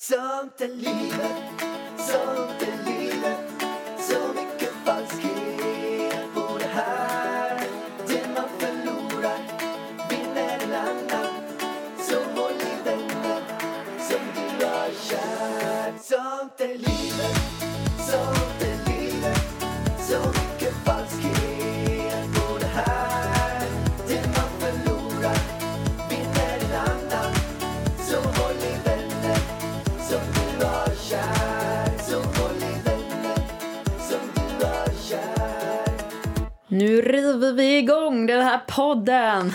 Sånt är livet, sånt Nu river vi igång den här podden.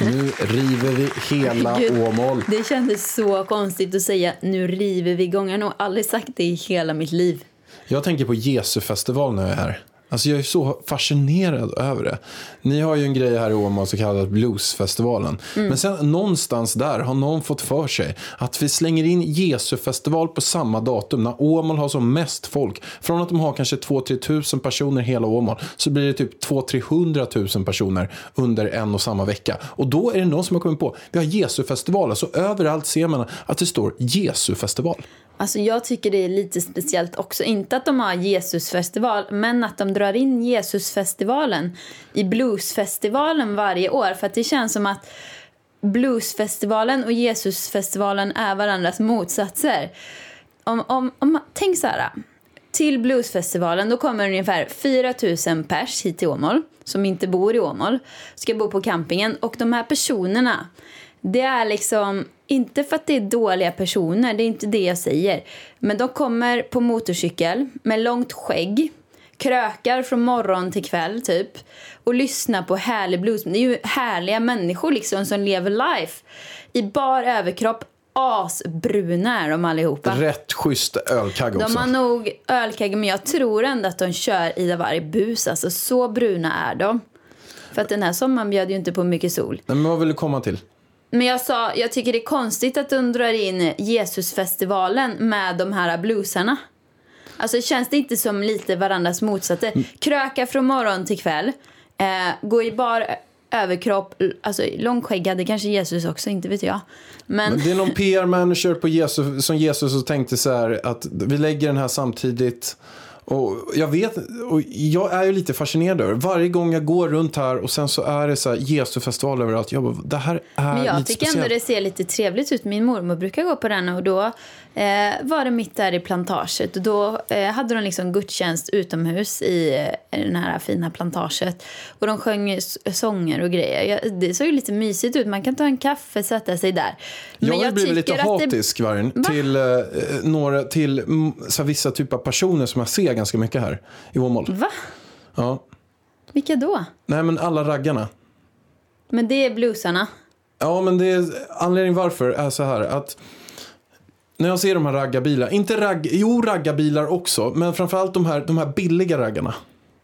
Nu river vi hela Gud, Åmål. Det kändes så konstigt att säga nu river vi igång. Jag har nog aldrig sagt det i hela mitt liv. Jag tänker på Jesu-festival när jag är här. Alltså jag är så fascinerad över det. Ni har ju en grej här i Åmål så kallad Bluesfestivalen. Mm. Men sen någonstans där har någon fått för sig att vi slänger in Jesu-festival på samma datum när Åmål har som mest folk. Från att de har kanske 2-3 tusen personer hela Åmål så blir det typ 200-300 tusen personer under en och samma vecka. Och då är det någon som har kommit på, vi har Jesu-festival. Alltså överallt ser man att det står Jesu-festival. Alltså jag tycker det är lite speciellt också. Inte att de har Jesusfestival, men att de drar in Jesusfestivalen i Bluesfestivalen varje år. För att det känns som att Bluesfestivalen och Jesusfestivalen är varandras motsatser. Om, om, om, tänk så här. Till Bluesfestivalen då kommer ungefär 4 000 pers hit till Åmål som inte bor i Åmål. Ska bo på campingen. Och de här personerna, det är liksom inte för att det är dåliga personer, det är inte det jag säger. Men de kommer på motorcykel med långt skägg, krökar från morgon till kväll typ och lyssnar på härlig blues. Det är ju härliga människor liksom som lever life i bar överkropp. Asbruna är de allihopa. Rätt schysst ölkagg också. De har nog ölkagge, men jag tror ändå att de kör Ida Warg bus. Alltså så bruna är de. För att den här sommaren bjöd ju inte på mycket sol. Men vad vill du komma till? Men jag sa, jag tycker det är konstigt att de drar in Jesusfestivalen med de här bluesarna. Alltså känns det inte som lite varandras motsatser? Kröka från morgon till kväll, eh, gå i bar överkropp, alltså långskäggad, kanske Jesus också, inte vet jag. Men, Men det är någon PR-manager på Jesus, som Jesus och tänkte så här att vi lägger den här samtidigt. Och jag vet, och jag är ju lite fascinerad över Varje gång jag går runt här och sen så är det så här Jesu-festival överallt. Jag bara, det här är men jag lite tycker speciellt. ändå det ser lite trevligt ut. Min mormor brukar gå på den och då eh, var det mitt där i plantaget. Och då eh, hade de liksom gudstjänst utomhus i eh, den här fina plantaget. Och de sjöng sånger och grejer. Jag, det såg ju lite mysigt ut. Man kan ta en kaffe, sätta sig där. Men jag har blivit lite att det- hatisk Vargen, till, eh, några, till mm, så vissa typer av personer som jag ser ganska mycket här i Åmål. Va? Ja. Vilka då? Nej men alla raggarna. Men det är bluesarna. Ja, men det är, anledningen varför är så här att när jag ser de här raggarbilarna, inte ragg, jo raggarbilar också, men framförallt de här, de här billiga raggarna.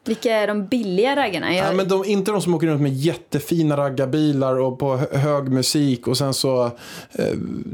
Vilka är de billiga raggarna? Jag, Nej, men de, inte de som åker runt med jättefina raggarbilar och på hö- hög musik och sen så eh,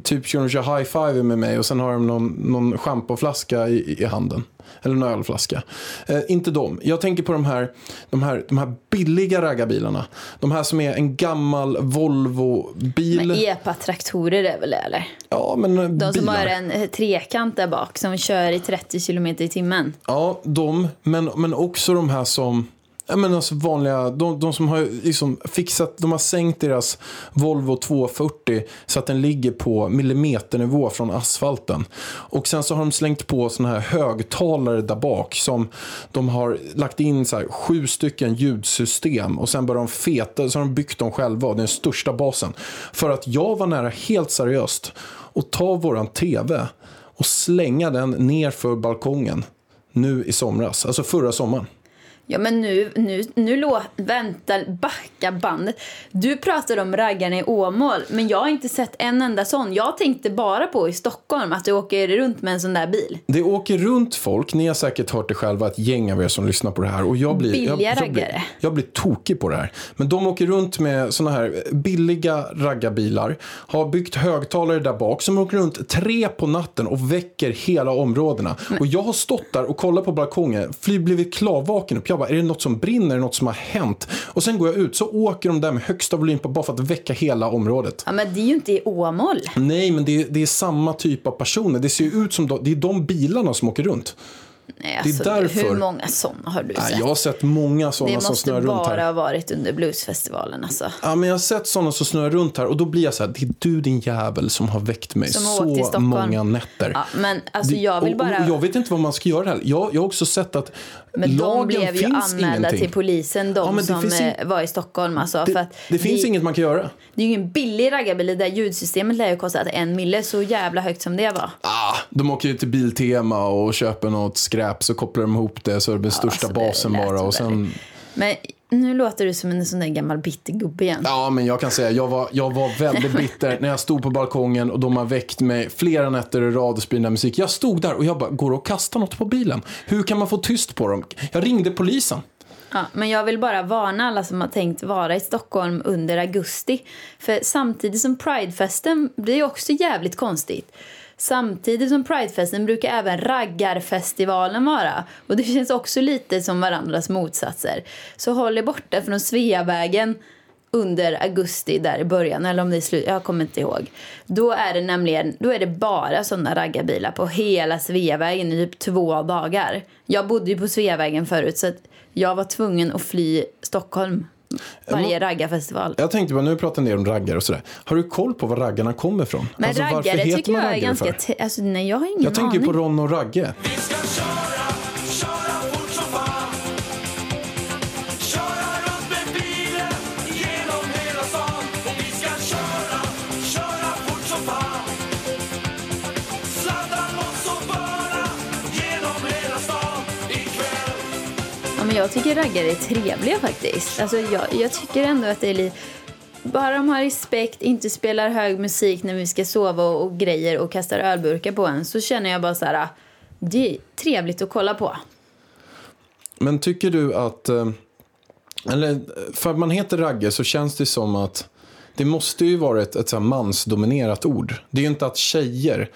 typ kör de kör high five med mig och sen har de någon, någon schampoflaska i, i handen. Eller en ölflaska. Eh, inte de. Jag tänker på de här, de, här, de här billiga raggarbilarna. De här som är en gammal Volvo-bil. Men epa-traktorer är väl det, eller? Ja, men eh, De som bilar. har en eh, trekant där bak som kör i 30 kilometer i timmen. Ja, de. Men, men också de här som... Ja, men alltså vanliga, de, de som har liksom fixat, de har sänkt deras Volvo 240 så att den ligger på millimeternivå från asfalten. Och sen så har de slängt på såna här högtalare där bak som de har lagt in så här sju stycken ljudsystem och sen börjar de feta, så har de byggt dem själva och den största basen. För att jag var nära helt seriöst att ta våran tv och slänga den ner för balkongen nu i somras, alltså förra sommaren. Ja men nu, nu, nu lå, vänta, backa bandet. Du pratar om raggarna i Åmål, men jag har inte sett en enda sån. Jag tänkte bara på i Stockholm att du åker runt med en sån där bil. Det åker runt folk, ni har säkert hört det själva, ett gäng av er som lyssnar på det här. Och jag blir, Billiga jag, jag, blir, raggare. jag blir tokig på det här. Men de åker runt med såna här billiga raggarbilar, har byggt högtalare där bak som åker runt tre på natten och väcker hela områdena. Och jag har stått där och kollat på balkongen, fly, blivit klarvaken upp. Jag bara, är det något som brinner? Är det något som har hänt? Och sen går jag ut, så åker de där med högsta volym på bara för att väcka hela området. Ja, men det är ju inte i Åmål. Nej, men det är, det är samma typ av personer. Det ser ju ut som de, det är de bilarna som åker runt. Nej, Det är alltså, därför- Hur många sådana har du Nej, sett? jag har sett många sådana det som måste snurrar runt bara här. ha varit under bluesfestivalen alltså. Ja, men jag har sett sådana som snurrar runt här och då blir jag så här, det är du din jävel som har väckt mig Som så många nätter. Ja, men alltså Det- jag vill och, bara... och jag vet inte vad man ska göra här. Jag, jag har också sett att Men de lagen blev ju anmälda ingenting. till polisen, de Ja, som in- eh, var i Stockholm. Alltså, Det, för att det finns det, inget man kan göra. det är ju ingen billig raggarbil. Det där ljudsystemet lär ju kosta en mille, så jävla högt som det var. Ah, de åker ju till Biltema och köper något skräp så kopplar de ihop det så det den största alltså, basen bara. Och sen, Men nu låter du som en sån där gammal bitter gubbe igen. ja, men jag kan säga jag var, jag var väldigt bitter när jag stod på balkongen och de har väckt mig flera nätter i rad och här musik. Jag stod där och jag bara, går det att kasta något på bilen? Hur kan man få tyst på dem? Jag ringde polisen. Ja, men jag vill bara varna alla som har tänkt vara i Stockholm under augusti. För samtidigt som Pridefesten, är också jävligt konstigt. Samtidigt som Pridefesten brukar även raggarfestivalen vara. Och det känns också lite som varandras motsatser. Så håll er borta från Sveavägen under augusti där i början, eller om det är slut, jag kommer inte ihåg. Då är det nämligen, då är det bara sådana raggarbilar på hela Sveavägen i typ två dagar. Jag bodde ju på Sveavägen förut så att jag var tvungen att fly Stockholm varje raggarfestival. Jag tänkte bara, nu pratar ni om raggar och sådär. Har du koll på var raggarna kommer ifrån? Men Alltså, raggare tycker jag är ganska... Alltså, nej, jag har ingen Jag tänker aning. på Ron och Ragge. Vi ska köra jag tycker raggare är trevliga faktiskt. Alltså, jag, jag tycker ändå att det är lite... Bara de har respekt, inte spelar hög musik när vi ska sova och, och grejer och kastar ölburkar på en så känner jag bara så här... Det är trevligt att kolla på. Men tycker du att... Eh, eller för att man heter ragge så känns det som att det måste ju vara ett, ett så här mansdominerat ord. Det är ju inte att tjejer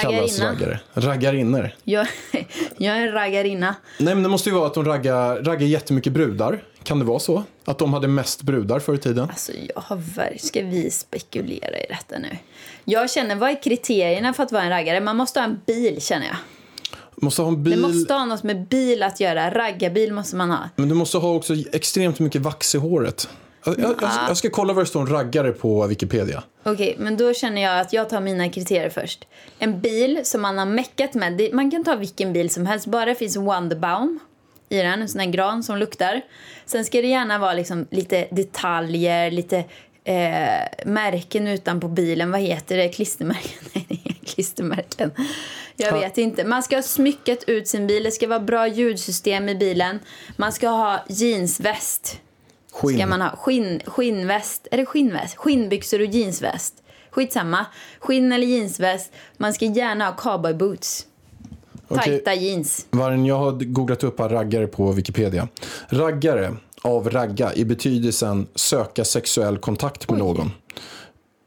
kallas raggare. Raggarinnor. Jag, jag är en raggarinna. Nej men det måste ju vara att de raggar, raggar jättemycket brudar. Kan det vara så? Att de hade mest brudar förr i tiden? Alltså, jag har ver- Ska vi spekulera i detta nu? Jag känner, vad är kriterierna för att vara en raggare? Man måste ha en bil, känner jag. Måste ha en Det bil. måste ha något med bil att göra. Raggarbil måste man ha. Men du måste ha också extremt mycket vax i håret. Jag, jag, jag, ska kolla vad det står en raggare på Wikipedia. Okej, men då känner jag att jag tar mina kriterier först. En bil som man har meckat med. Man kan ta vilken bil som helst, bara det finns Wonderbaum i den, en sån här gran som luktar. Sen ska det gärna vara liksom lite detaljer, lite eh, märken utanpå bilen. Vad heter det? Klistermärken? Nej, klistermärken. Jag vet inte. Man ska ha smyckat ut sin bil. Det ska vara bra ljudsystem i bilen. Man ska ha jeansväst. Skinn. Ska man ha skinn, skinnväst? Är det skinnväst? Skinnbyxor och jeansväst. Skitsamma. Skinn eller jeansväst. Man ska gärna ha cowboyboots. Okej. Tajta jeans. Vargen, jag har googlat upp raggare på Wikipedia. Raggare av ragga i betydelsen söka sexuell kontakt med någon.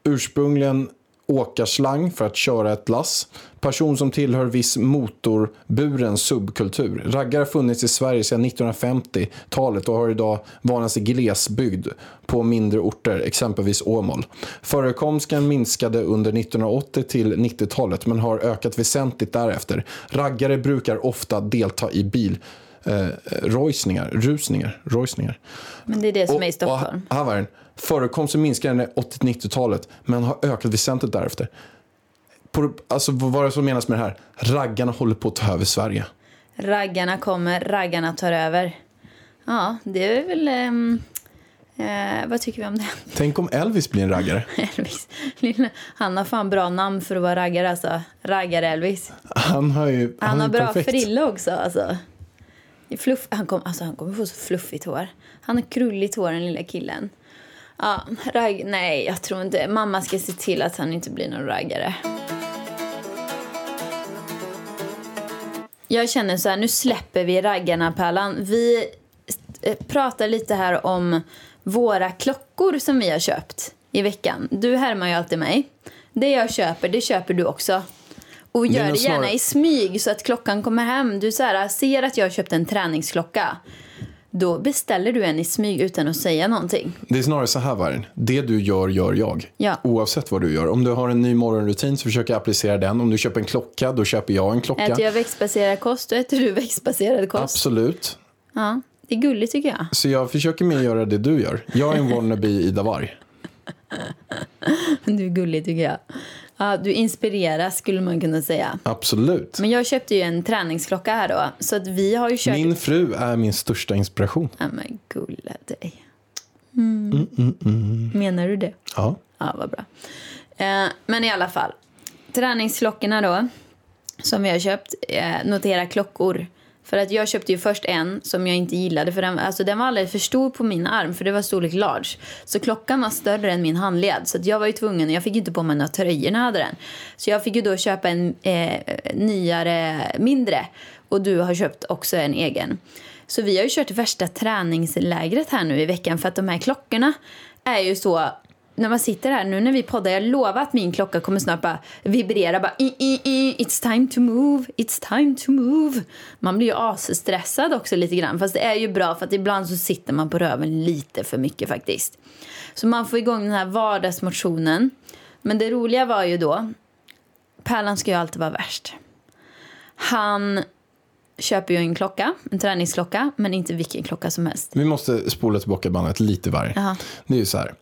Ursprungligen åkarslang för att köra ett lass. Person som tillhör viss motorburen subkultur. Raggare har funnits i Sverige sedan 1950-talet och har idag vanligast i glesbygd på mindre orter, exempelvis Åmål. Förekomsten minskade under 1980 till 90-talet men har ökat väsentligt därefter. Raggare brukar ofta delta i bil eh, rojsningar, rusningar, rojsningar. Men det är det som är i Stockholm. Och. Förekomsten minskade under 80-90-talet men har ökat väsentligt därefter. På, alltså, vad var det som menas med det här? Raggarna håller på att ta över Sverige. Raggarna kommer, raggarna tar över. Ja, det är väl... ehm, eh, vad tycker vi om det? Tänk om Elvis blir en raggare. Elvis. Lilla- Han har fan bra namn för att vara raggare alltså. Raggar-Elvis. Han har ju Han är har bra perfekt. frilla också. Alltså. Fluff, han, kom, alltså, han kommer få så fluffigt hår. Han har krulligt hår, den lilla killen. Ja, ragg, nej, jag tror inte. Mamma ska se till att han inte blir någon raggare. Jag känner så här, nu släpper vi raggarna, Pärlan. Vi eh, pratar lite här om våra klockor som vi har köpt i veckan. Du härmar ju alltid mig. Det jag köper, det köper du också. Och gör det gärna i smyg så att klockan kommer hem. Du så här, ser att jag har köpt en träningsklocka. Då beställer du en i smyg utan att säga någonting. Det är snarare så här Vargen. Det du gör, gör jag. Ja. Oavsett vad du gör. Om du har en ny morgonrutin så försöker jag applicera den. Om du köper en klocka, då köper jag en klocka. Äter jag växtbaserad kost, då äter du växtbaserad kost. Absolut. Ja, det är gulligt tycker jag. Så jag försöker mer göra det du gör. Jag är en wannabe Ida Warg. Du är gullig tycker jag. Ja, du inspireras skulle man kunna säga. Absolut. Men jag köpte ju en träningsklocka här då. Så att vi har ju kört... Min fru är min största inspiration. Ja men gulla dig. Mm. Menar du det? Ja. Ja, vad bra. Eh, men i alla fall. Träningsklockorna då. Som vi har köpt. Eh, notera klockor. För att jag köpte ju först en som jag inte gillade. För den, alltså den var alldeles för stor på min arm. För det var storlek large. Så klockan var större än min handled. Så att jag var ju tvungen. Jag fick inte på mig några tröjor när jag hade den. Så jag fick ju då köpa en eh, nyare, mindre. Och du har köpt också en egen. Så vi har ju kört värsta träningslägret här nu i veckan. För att de här klockorna är ju så när man sitter här nu när vi poddar, jag lovar att min klocka kommer snart bara vibrera bara i, i, i, it's time to move, it's time to move. Man blir ju asstressad också lite grann, fast det är ju bra för att ibland så sitter man på röven lite för mycket faktiskt. Så man får igång den här vardagsmotionen. Men det roliga var ju då, Pärlan ska ju alltid vara värst. Han köper ju en klocka, en träningsklocka, men inte vilken klocka som helst. Vi måste spola tillbaka bandet lite Varg. Jaha. Det är ju så här.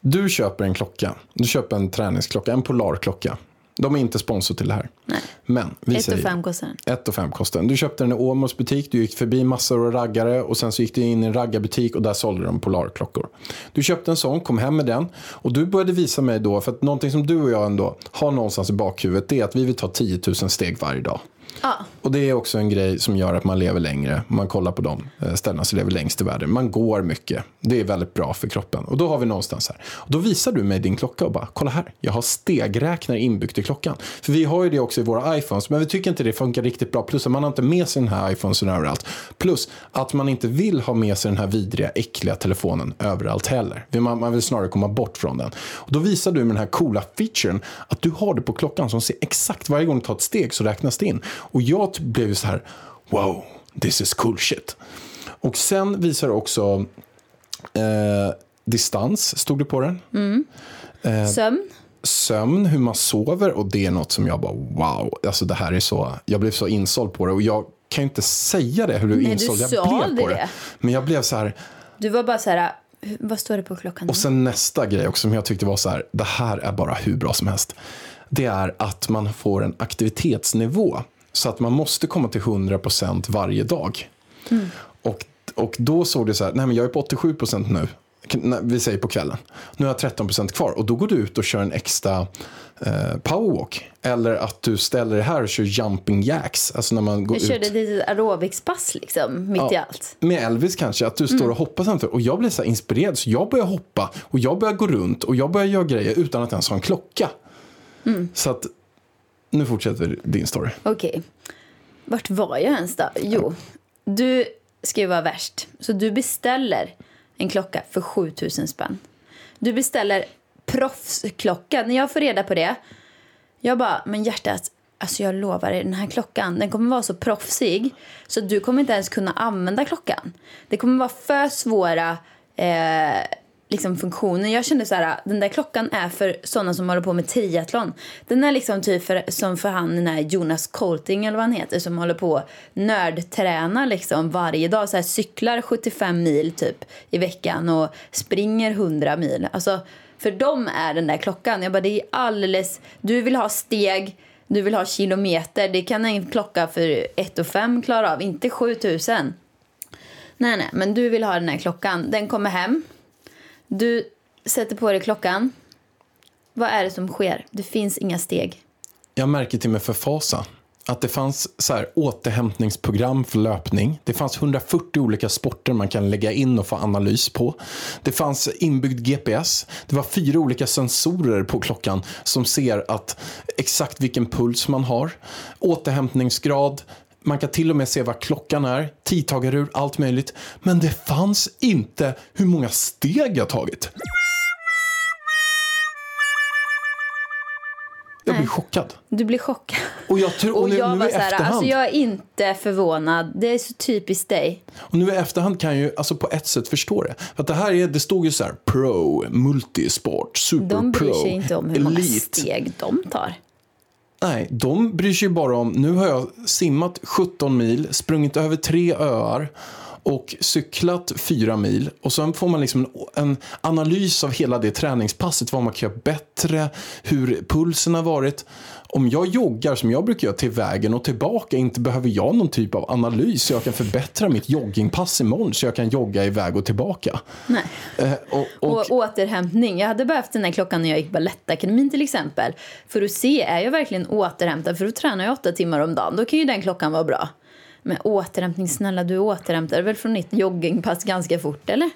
Du köper en klocka. Du köper en träningsklocka, en Polarklocka. De är inte sponsor till det här. Nej. Men vi Ett och säger... fem kostar den. 1 och 5 kostar den. Du köpte den i Åmåls butik, du gick förbi massor av raggare och sen så gick du in i en raggarbutik och där sålde de Polarklockor. Du köpte en sån, kom hem med den och du började visa mig då, för att någonting som du och jag ändå har någonstans i bakhuvudet det är att vi vill ta 10 000 steg varje dag. Ah. Och det är också en grej som gör att man lever längre. Man kollar på de eh, ställena som lever längst i världen. Man går mycket. Det är väldigt bra för kroppen. Och då har vi någonstans här. Och då visar du mig din klocka och bara, kolla här. Jag har stegräknare inbyggt i klockan. För vi har ju det också i våra iPhones. Men vi tycker inte det funkar riktigt bra. Plus att man har inte med sig den här iPhonesen överallt. Plus att man inte vill ha med sig den här vidriga, äckliga telefonen överallt heller. Man, man vill snarare komma bort från den. Och då visar du med den här coola featuren att du har det på klockan som ser exakt varje gång du tar ett steg så räknas det in. Och jag blev så här, wow, this is cool shit. Och sen visar också eh, distans, stod det på den. Eh. sömn. Sömn, hur man sover och det är något som jag bara wow, alltså det här är så, jag blev så insåld på det och jag kan ju inte säga det hur du insåld jag blev på det. det. Men jag blev så här, Du var bara så här, vad står det på klockan? och sen nästa grej också som jag tyckte var så här, det här är bara hur bra som helst. Det är att man får en aktivitetsnivå. Så att man måste komma till 100% varje dag. Och, och då såg det så här, nej men jag är på 87% nu. Vi säger på kvällen. Nu har jag 13% kvar. Och då går du ut och kör en extra eh, powerwalk. Eller att du ställer dig här och kör jumping jacks. Alltså när man går ut. körde ett litet aerobicspass liksom, mitt i allt. Med Elvis kanske, att du står och hoppar samtidigt. Och jag blev så inspirerad så jag börjar hoppa och jag börjar gå runt och jag börjar göra grejer utan att ens ha en klocka. Så att nu fortsätter din story. Okej. Vart var jag ens då? Jo, du ska ju vara värst. Så du beställer en klocka för 7000 spänn. Du beställer proffsklocka. När jag får reda på det, jag bara, men hjärtat, alltså jag lovar dig, den här klockan, den kommer vara så proffsig så du kommer inte ens kunna använda klockan. Det kommer vara för svåra eh, liksom funktionen. Jag kände så här, den där klockan är för sådana som håller på med triathlon. Den är liksom typ för, som för han den här Jonas Colting eller vad han heter som håller på nördtränar liksom varje dag. Så här, cyklar 75 mil typ i veckan och springer 100 mil. Alltså för dem är den där klockan. Jag bara, det är alldeles... Du vill ha steg, du vill ha kilometer. Det kan en klocka för 1 5 klara av, inte 7000. Nej, nej, men du vill ha den här klockan. Den kommer hem. Du sätter på dig klockan. Vad är det som sker? Det finns inga steg. Jag märker till mig för fasa att det fanns så här, återhämtningsprogram för löpning. Det fanns 140 olika sporter man kan lägga in och få analys på. Det fanns inbyggd GPS. Det var fyra olika sensorer på klockan som ser att exakt vilken puls man har. Återhämtningsgrad. Man kan till och med se vad klockan är, tidtagarur, allt möjligt. Men det fanns inte hur många steg jag tagit. Jag blev chockad. Du blir chockad. Och jag tror, och nu, jag nu var så här, alltså jag är inte förvånad. Det är så typiskt dig. och nu i efterhand kan jag ju alltså på ett sätt förstå det. För att det här är, det stod ju så här pro, multisport, super De bryr pro, sig inte om hur många elite. steg de tar. Nej, de bryr sig ju bara om, nu har jag simmat 17 mil, sprungit över tre öar och cyklat fyra mil. Och sen får man liksom en, analys av hela det träningspasset, vad man kan göra bättre, hur pulsen har varit. Om jag joggar som jag brukar göra till vägen och tillbaka, inte behöver jag någon typ av analys så jag kan förbättra mitt joggingpass imorgon så jag kan jogga iväg och tillbaka. Nej. Eh, och, och, Och återhämtning. Jag hade behövt den här klockan när jag gick Balettakademin till exempel. För att se, är jag verkligen återhämtad? För då tränar jag åtta timmar om dagen. Då kan ju den klockan vara bra. Men återhämtning, snälla du återhämtar väl från ditt joggingpass ganska fort eller?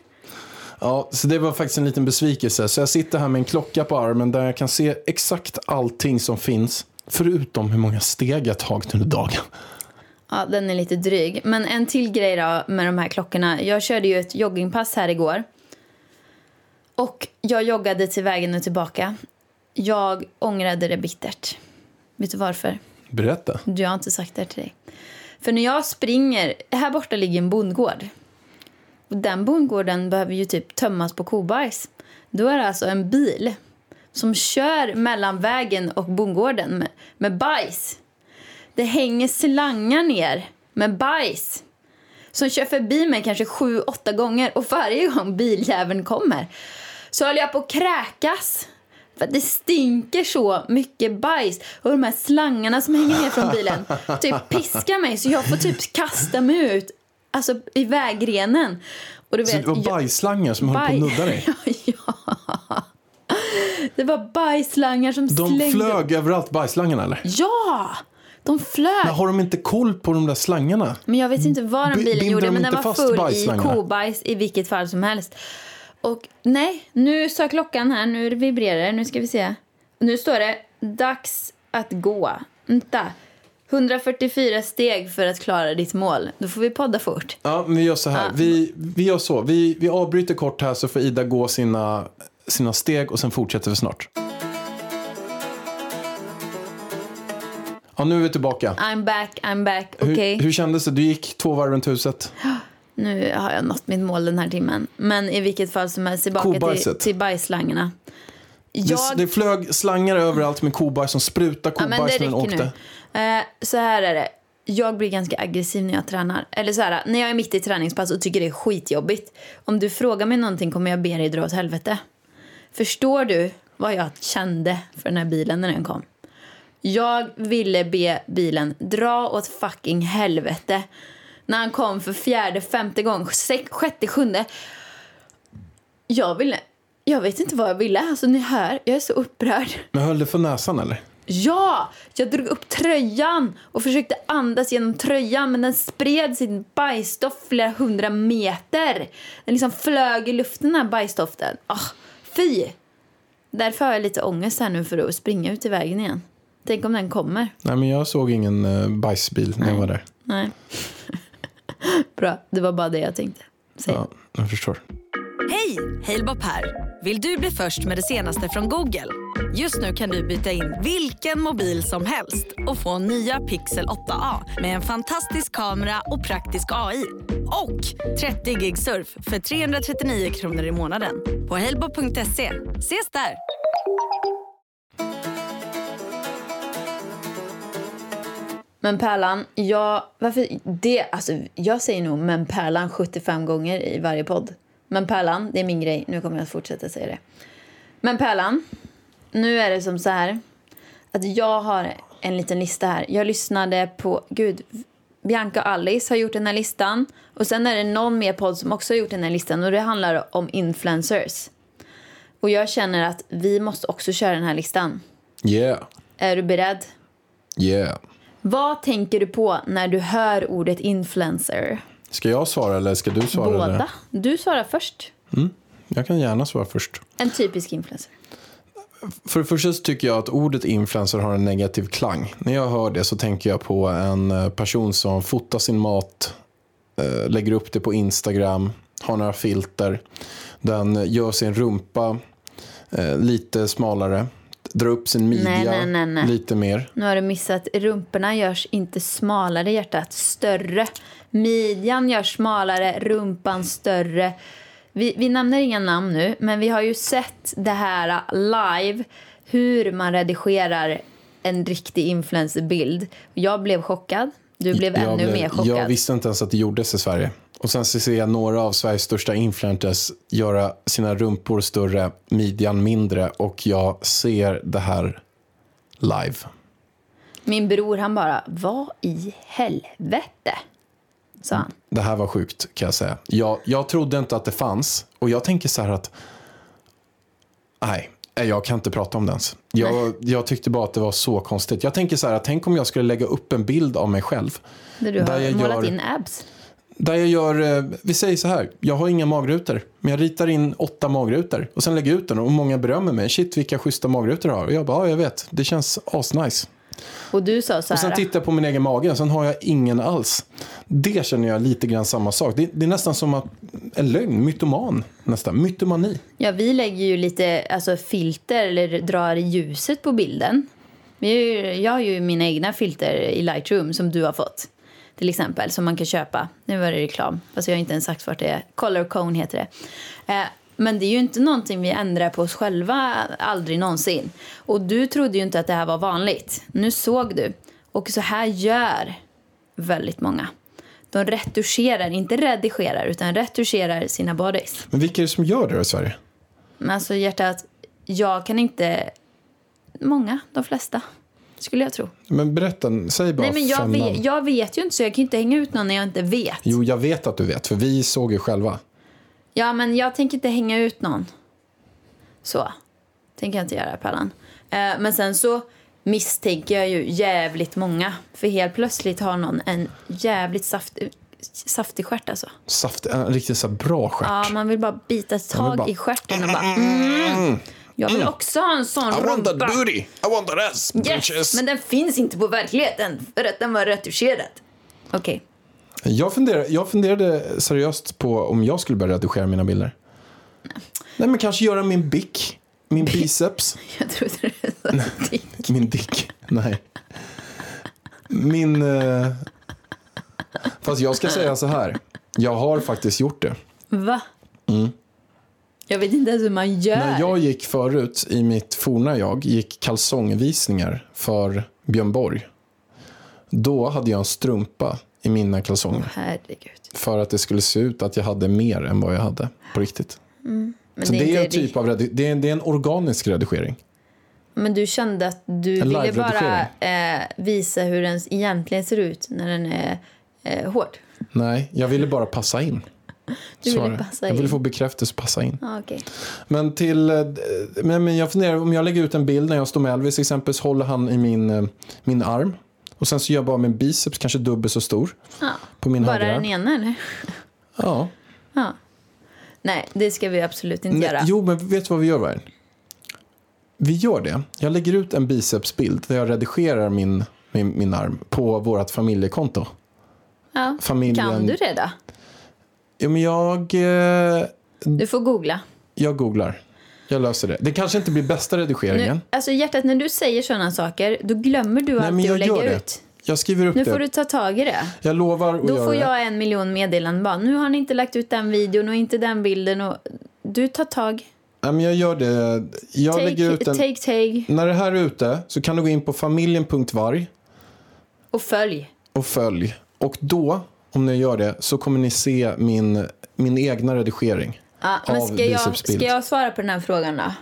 Ja, så det var faktiskt en liten besvikelse. Så jag sitter här med en klocka på armen där jag kan se exakt allting som finns. Förutom hur många steg jag tagit under dagen. Ja, den är lite dryg. Men en till grej då med de här klockorna. Jag körde ju ett joggingpass här igår. Och jag joggade till vägen och tillbaka. Jag ångrade det bittert. Vet du varför? Berätta. Jag har inte sagt det till dig. För när jag springer, här borta ligger en bondgård. Och den bondgården behöver ju typ tömmas på kobajs. Då är det alltså en bil som kör mellan vägen och bondgården med, med bajs. Det hänger slangar ner med bajs. Som kör förbi mig kanske sju, åtta gånger och varje gång biljäveln kommer så håller jag på att kräkas. För det stinker så mycket bajs. Och de här slangarna som hänger ner från bilen typ piskar mig så jag får typ kasta mig ut alltså, i vägrenen. Och du Så vet, det var jag- bajsslangar som höll på att nudda dig. ja. Det var bajsslangar som De slängde... flög överallt, bajsslangarna eller? Ja! De flög. Men har de inte koll på de där slangarna? Men jag vet inte vad den B- bilen binder gjorde, de men den var full i kobajs i vilket fall som helst. Och nej, nu sa klockan här, nu vibrerar det, nu ska vi se. Nu står det dags att gå. Vänta. 144 steg för att klara ditt mål. Då får vi podda fort. Ja, men vi gör så här. Ja. Vi, vi gör så. Vi, vi avbryter kort här så får Ida gå sina, sina steg och sen fortsätter vi snart. Ja, nu är vi tillbaka. I'm back, I'm back, Hur, okej. hur kändes det? Du gick två varv runt huset. Nu har jag nått mitt mål den här timmen. Men i vilket fall som helst, tillbaka till, till bajsslangarna. Jag... Det, det flög slangar överallt med kobajs som sprutade Ja, kobajs det när den åkte. nu. Eh, så här är det. Jag blir ganska aggressiv när jag tränar. Eller så här, när jag är mitt i träningspass och tycker det är skitjobbigt. Om du frågar mig någonting kommer jag be dig dra åt helvete. Förstår du vad jag kände för den här bilen när den kom? Jag ville be bilen dra åt fucking helvete. När han kom för fjärde, femte gång, sex, sjätte, sjunde. Jag ville... Jag vet inte vad jag ville. Alltså ni hör, jag är så upprörd. Men höll det för näsan eller? Ja! Jag drog upp tröjan och försökte andas genom tröjan men den spred sin bajsdoft flera hundra meter. Den liksom flög i luften den här bajsdoften. Ah, fy! Därför har jag lite ångest här nu för att springa ut i vägen igen. Tänk om den kommer. Nej, men jag såg ingen uh, bajsbil när jag var där. Nej. Bra, det var bara det jag tänkte säga. Ja, jag förstår. Hej! Halebop här. Vill du bli först med det senaste från Google? Just nu kan du byta in vilken mobil som helst och få nya Pixel 8A med en fantastisk kamera och praktisk AI. Och 30 gig surf för 339 kronor i månaden på halebop.se. Ses där! Men Pärlan, jag, varför, det, alltså, jag säger nog men Pärlan 75 gånger i varje podd. Men Pärlan, det är min grej. Nu kommer jag att fortsätta säga det. Men Pärlan, nu är det som så här att jag har en liten lista här. Jag lyssnade på, gud, Bianca och Alice har gjort den här listan. Och sen är det någon mer podd som också har gjort den här listan och det handlar om influencers. Och jag känner att vi måste också köra den här listan. Yeah, Är du beredd? yeah. Vad tänker du på när du hör ordet influencer? Ska jag svara eller ska du svara? Båda. Eller? Du svarar först. Jag kan gärna svara först. En typisk influencer. För det första så tycker jag att ordet influencer har en negativ klang. När jag hör det så tänker jag på en eh, person som fotar sin mat, eh, lägger upp det på Instagram, har några filter. Den gör sin rumpa eh, lite smalare, dra upp sin midja Nej, nej, nej, lite mer. Nu har du missat. Rumporna görs inte smalare, hjärtat. Större. Midjan görs smalare, rumpan större. Vi, vi nämner inga namn nu, men vi har ju sett det här live. Hur man redigerar en riktig influencerbild. Jag blev chockad. Du blev Jag ännu blev- mer chockad. Jag visste inte ens att det gjordes i Sverige. Och sen så ser jag några av Sveriges största influencers göra sina rumpor större, midjan mindre och jag ser det här live. Min bror han bara, vad i helvete? Sa han. Det här var sjukt kan jag säga. Jag, jag trodde inte att det fanns och jag tänker så här att nej, jag kan inte prata om det ens. Jag, jag tyckte bara att det var så konstigt. Jag tänker så här tänk om jag skulle lägga upp en bild av mig själv Där du Där har jag målat gör- in abs. Där jag gör, eh, vi säger så här, jag har inga magrutor. Men jag ritar in åtta magrutor och sen lägger jag ut den och många berömmer mig. Shit vilka schyssta magrutor du har. Och jag bara, ja jag vet, det känns asnice. Och du sa så Och sen här. tittar jag på min egen mage och sen har jag ingen alls. Det känner jag lite grann samma sak. Det, det är nästan som att, en lögn, mytoman nästan, mytomani. Ja, vi lägger ju lite alltså, filter eller drar ljuset på bilden. Jag har ju mina egna filter i Lightroom som du har fått. Till exempel, som man kan köpa. Nu var det reklam, fast jag har inte ens sagt vart det är. Color Cone heter det. Eh, men det är ju inte någonting vi ändrar på oss själva, aldrig någonsin. Och du trodde ju inte att det här var vanligt. Nu såg du. Och så här gör väldigt många. De retuscherar, inte redigerar, utan retuscherar sina bodies. Men vilka är det som gör det då i Sverige? Men alltså hjärtat, jag kan inte... Många, de flesta, skulle jag tro. Men berätta, säg bara Nej, men jag vet, jag vet ju inte, så jag kan inte hänga ut någon när jag inte vet. Jo, jag vet att du vet, för vi såg ju själva. Ja, men jag tänker inte hänga ut någon. Så. Tänker jag inte göra, Pallan. Eh, men sen så misstänker jag ju jävligt många. För helt plötsligt har någon en jävligt saft, saftig stjärt alltså. Saft, en riktigt så bra stjärt. Ja, man vill bara bita tag bara- i stjärten och bara... Mm, jag vill också ha en sån rumpa. booty, I want that ass, Yes, men den finns inte på verkligheten för att den var retuscherad. Okej. Jag, funderar, jag funderade seriöst på om jag skulle börja redigera mina bilder. Nej, men kanske göra min bick, min biceps, Jag trodde det var dick. min dick. Nej. Min... Eh... Fast jag ska säga så här. Jag har faktiskt gjort det. Va? Jag vet inte ens hur man gör. När jag gick förut, i mitt forna jag, gick kalsongvisningar för Björn Borg. Då hade jag en strumpa i mina kalsonger. Herregud. För att det skulle se ut att jag hade mer än vad jag hade på riktigt. Men Så det är, en typ av det är, det är en organisk redigering. Men du kände att du En ville bara eh, visa hur den egentligen ser ut när den är eh, hård. Nej, jag ville bara passa in. Du Så ville passa Jag ville in. få bekräftelse passa in. Ah, okej. Men till... eh, Men, men jag funderar, om jag lägger ut en bild när jag står med Elvis exempelvis, håller han i min, eh, min arm. Och sen så gör jag bara min biceps kanske dubbelt så stor Ja. på min Bara den ena eller? Ja. Ja. Nej, det ska vi absolut inte Nej, göra. jo, men vet du vad vi gör, Vargen? Vi gör det. Jag lägger ut en bicepsbild där jag redigerar min, min, min arm på vårt familjekonto. ja. familjen- Kan du det då? Jo, men jag, eh, Du får googla. jag googlar. Jag löser det. Det kanske inte blir bästa redigeringen. Nu, alltså hjärtat, när du säger sådana saker, då glömmer du Nej, men alltid jag att lägga gör det. ut. Jag skriver upp Nu det. får du ta tag i det. Jag lovar att Då göra får det. jag en miljon meddelanden bara. Nu har ni inte lagt ut den videon och inte den bilden. Och du tar tag. Nej, men jag gör det. Jag lägger ut Take, en... take, take När det här är ute så kan du gå in på familjen.varg och följ. och följ. Och då, om ni gör det, så kommer ni se min, min egna redigering. Ja, men Av ska jag, ska jag svara på den här frågan då?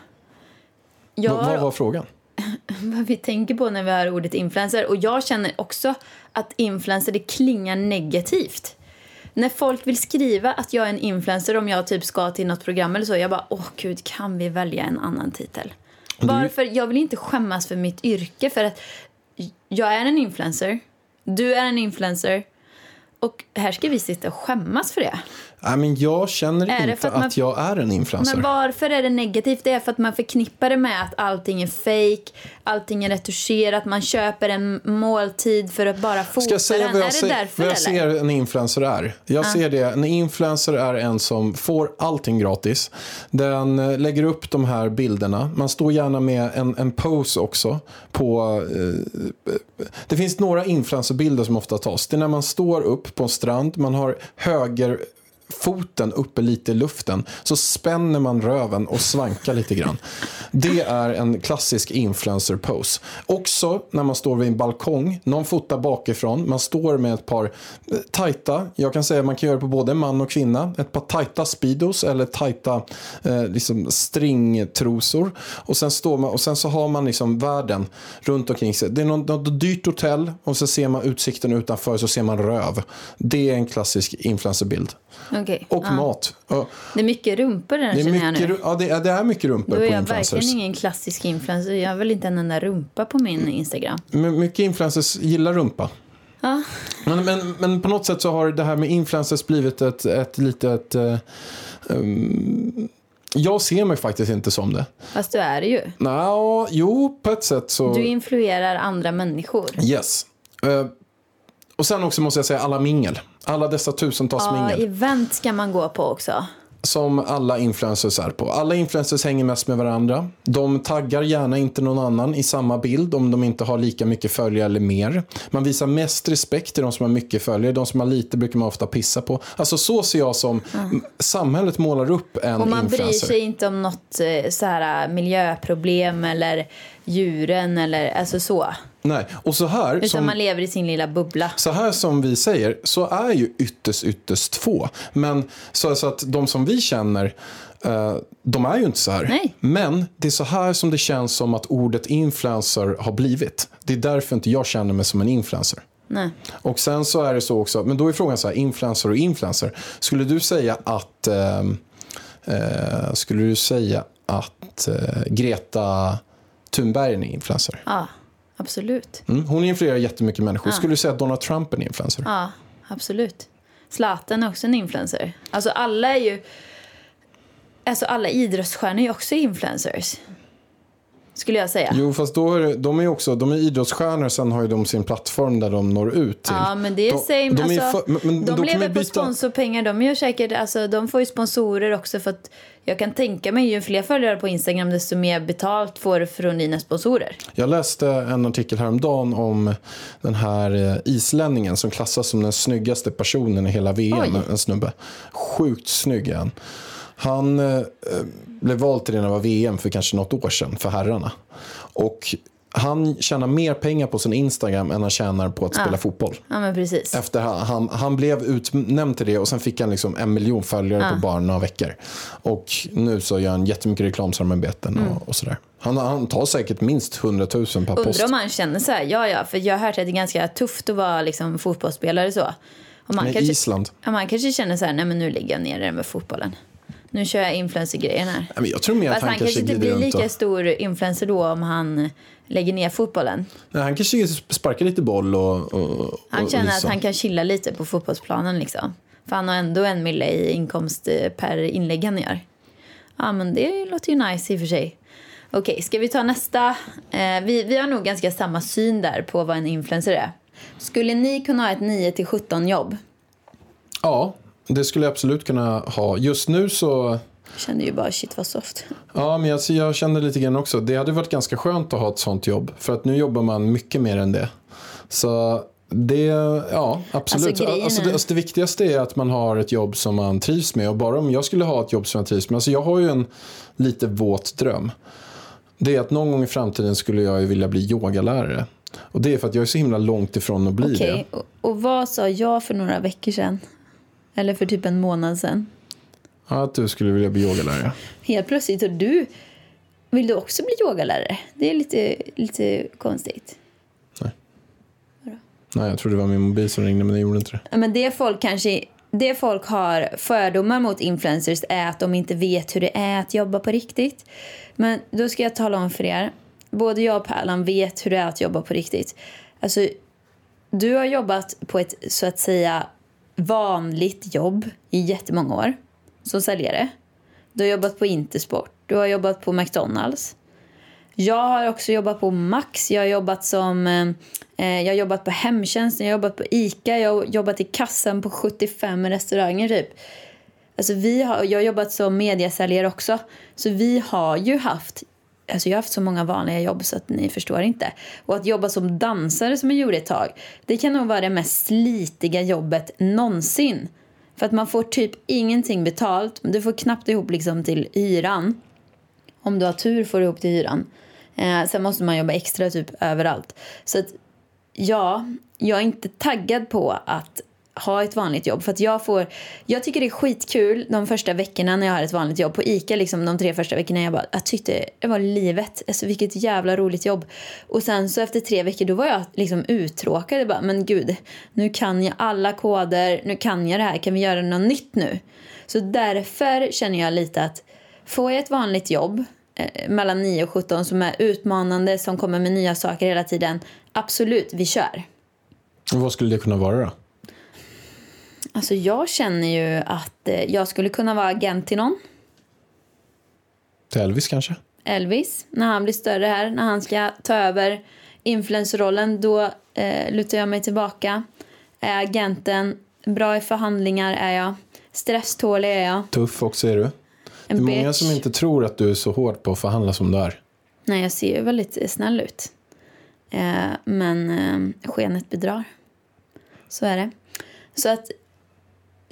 Jag har vad var frågan? vad vi tänker på när vi hör ordet influencer. Och jag känner också att influencer, det klingar negativt. När folk vill skriva att jag är en influencer om jag typ ska till något program eller så, jag bara, åh gud, kan vi välja en annan titel? Varför? Jag vill inte skämmas för mitt yrke, för att jag är en influencer, du är en influencer, och här ska vi sitta och skämmas för det. Nej, men jag känner Är det inte att, att man- jag är en influencer. Men varför är det negativt? Det är för att man förknippar det med att allting är fake, allting är retuscherat, man köper en måltid för att bara fota Ska jag säga den. vad är jag, det ser, därför vad jag eller? ser en influencer är? Jag ser det, en influencer är en som får allting gratis. Den eh, lägger upp de här bilderna. Man står gärna med en, en pose också. På, eh, det finns några influencerbilder som ofta tas. Det är när man står upp på en strand, man har höger foten uppe lite i luften så spänner man röven och svankar lite grann. Det är en klassisk influencer pose. Också när man står vid en balkong, någon fotar bakifrån, man står med ett par eh, tajta, jag kan säga att man kan göra det på både man och kvinna, ett par tajta speedos eller tajta eh, liksom stringtrosor och sen, står man, och sen så har man liksom världen runt omkring sig. Det är något, något dyrt hotell och så ser man utsikten utanför så ser man röv. Det är en klassisk influencerbild. Okej. Och ja. mat. Det är mycket rumpor där Det är, känner jag mycket, nu. ru- ja, det, är, det är mycket rumpor Då på är jag influencers. verkligen ingen klassisk influencer. Jag har väl inte en enda rumpa på min Instagram. Men mycket influencers gillar rumpa. Ja. Men, men, men på något sätt så har det här med influencers blivit ett, ett litet... eh, um, jag ser mig faktiskt inte som det. Fast du är det ju. Nå, jo, på ett sätt så... Du influerar andra människor. Yes. Eh, och sen också måste jag säga alla mingel. Alla dessa tusentals Ja, mingel. event ska man gå på också. Som alla influencers är på. Alla influencers hänger mest med varandra. De taggar gärna inte någon annan i samma bild om de inte har lika mycket följare eller mer. Man visar mest respekt till de som har mycket följare. De som har lite brukar man ofta pissa på. Alltså så ser jag som samhället målar upp en Och man bryr influencer. sig inte om något eh, så här, miljöproblem eller djuren eller alltså så. Nej, och så här, Utan som, man lever i sin lilla bubbla. så här som vi säger så är ju ytterst, ytterst få. Men så, så att de som vi känner eh, de är ju inte så här. Nej. Men det är så här som det känns som att ordet influencer har blivit. Det är därför inte jag känner mig som en influencer. Nej. Och sen så är det så också, men då är frågan så här, influencer och influencer. Skulle du säga att, eh, eh, skulle du säga att eh, Greta Thunberg är en influencer? Ja, absolut. Mm, hon influerar jättemycket människor. Skulle du säga att Donald Trump är en influencer? Ja, absolut. Zlatan är också en influencer. Alltså alla är ju... Alltså alla idrottsstjärnor är också influencers. Skulle jag säga. Jo, fast då är de är ju också, de är idrottsstjärnor, sen har ju de sin plattform där de når ut till. Ja, men det är de, same. de, är alltså, för, men, de lever på byta- sponsorpengar. De, gör säkert, alltså, de får ju sponsorer också. För att jag kan tänka mig, ju fler följare på Instagram, desto mer betalt får du från dina sponsorer. Jag läste en artikel häromdagen om den här eh, islänningen som klassas som den snyggaste personen i hela VM, Oj. en snubbe. Sjukt snygg är han. Han eh, blev vald till det när det var VM för kanske något år sedan för herrarna. Och han tjänar mer pengar på sin Instagram än han tjänar på att spela fotboll. Ja, men precis. Efter han, han, han blev utnämnd till det och sen fick han liksom en miljon följare på bara några veckor. Och nu så gör han jättemycket reklamsamarbeten och, och sådär. Han, han tar säkert minst 100 000 per post. Undrar om man känner så här, ja ja, för jag har hört att det är ganska tufft att vara liksom, fotbollsspelare så. Och man, Men kanske, Island. ja, man kanske känner så här, nej men nu lägger jag ner det med fotbollen. Nu kör jag influencer-grejen här. Men jag tror mer att han, han kanske inte blir lika och, stor influencer då om han lägger ner fotbollen. nej, Han kanske sparkar lite boll och... och Han känner och att så. han kan chilla lite på fotbollsplanen liksom. För han har ändå en mille i inkomst eh, per inlägg han gör. Ja men det låter ju nice i och för sig. Okej, ska vi ta nästa? Eh, vi, vi har nog ganska samma syn där på vad en influencer är. Skulle ni kunna ha ett 9 till 17 jobb? Ja, det skulle jag absolut kunna ha. Just nu så... Jag kände ju bara shit vad soft. Ja, men jag, jag kände lite grann också. Det hade varit ganska skönt att ha ett sånt jobb. För att nu jobbar man mycket mer än det. Så det, ja absolut. Alltså, Alltså, det, alltså, det viktigaste är att man har ett jobb som man trivs med. Och bara om jag skulle ha ett jobb som jag trivs med. Alltså jag har ju en lite våt dröm. Det är att någon gång i framtiden skulle jag ju vilja bli yogalärare. Och det är för att jag är så himla långt ifrån att bli Okej, det. och, och vad sa jag för några veckor sedan? Eller för typ en månad sedan? Ja, att du skulle vilja bli yogalärare. Helt plötsligt, och du, vill du också bli yogalärare? Det är lite, lite konstigt. Nej, jag trodde det var min mobil som ringde men det gjorde inte det. Ja, Men det folk kanske det folk har fördomar mot influencers är att de inte vet hur det är att jobba på riktigt. Men då ska jag tala om för er. Både jag och Pärlan vet hur det är att jobba på riktigt. Alltså, du har jobbat på ett så att säga vanligt jobb i jättemånga år som säljare. Du har jobbat på Intersport, du har jobbat på McDonalds. Jag har också jobbat på Max, jag har jobbat som eh, eh jag har jobbat på hemtjänsten, jag har jobbat på ICA, jag har jobbat i kassan på 75 restauranger typ. Alltså vi har, jag har jobbat som mediasäljare också. Så vi har ju haft Alltså jag har haft så många vanliga jobb så att ni förstår inte. Och att jobba som dansare som jag gjorde ett tag, det kan nog vara det mest slitiga jobbet någonsin. För att man får typ ingenting betalt, du får knappt ihop liksom till hyran. Om du har tur får du ihop till hyran. Eh, sen måste man jobba extra typ överallt. Så att ja, jag är inte taggad på att ha ett vanligt jobb. För att jag, får, jag tycker det är skitkul de första veckorna när jag har ett vanligt jobb. På ICA liksom, de tre första veckorna jag bara, jag tyckte det var livet. Alltså vilket jävla roligt jobb. Och sen så efter tre veckor då var jag liksom uttråkad. Jag bara, men gud, nu kan jag alla koder, nu kan jag det här, kan vi göra något nytt nu? Så därför känner jag lite att får jag ett vanligt jobb eh, mellan 9 och 17 som är utmanande, som kommer med nya saker hela tiden. Absolut, vi kör. Och vad skulle det kunna vara då? Alltså jag känner ju att eh, jag skulle kunna vara agent till någon. Till Elvis kanske? Elvis, när han blir större här, när han ska ta över influencerrollen, då eh, lutar jag mig tillbaka. Är agenten, bra i förhandlingar är jag, stresstålig är jag. Tuff också är du. Det är En många bitch. som inte tror att du är så hård på att förhandla som du är. Nej, jag ser ju väldigt snäll ut. Eh, men eh, skenet bedrar. Så är det. Så att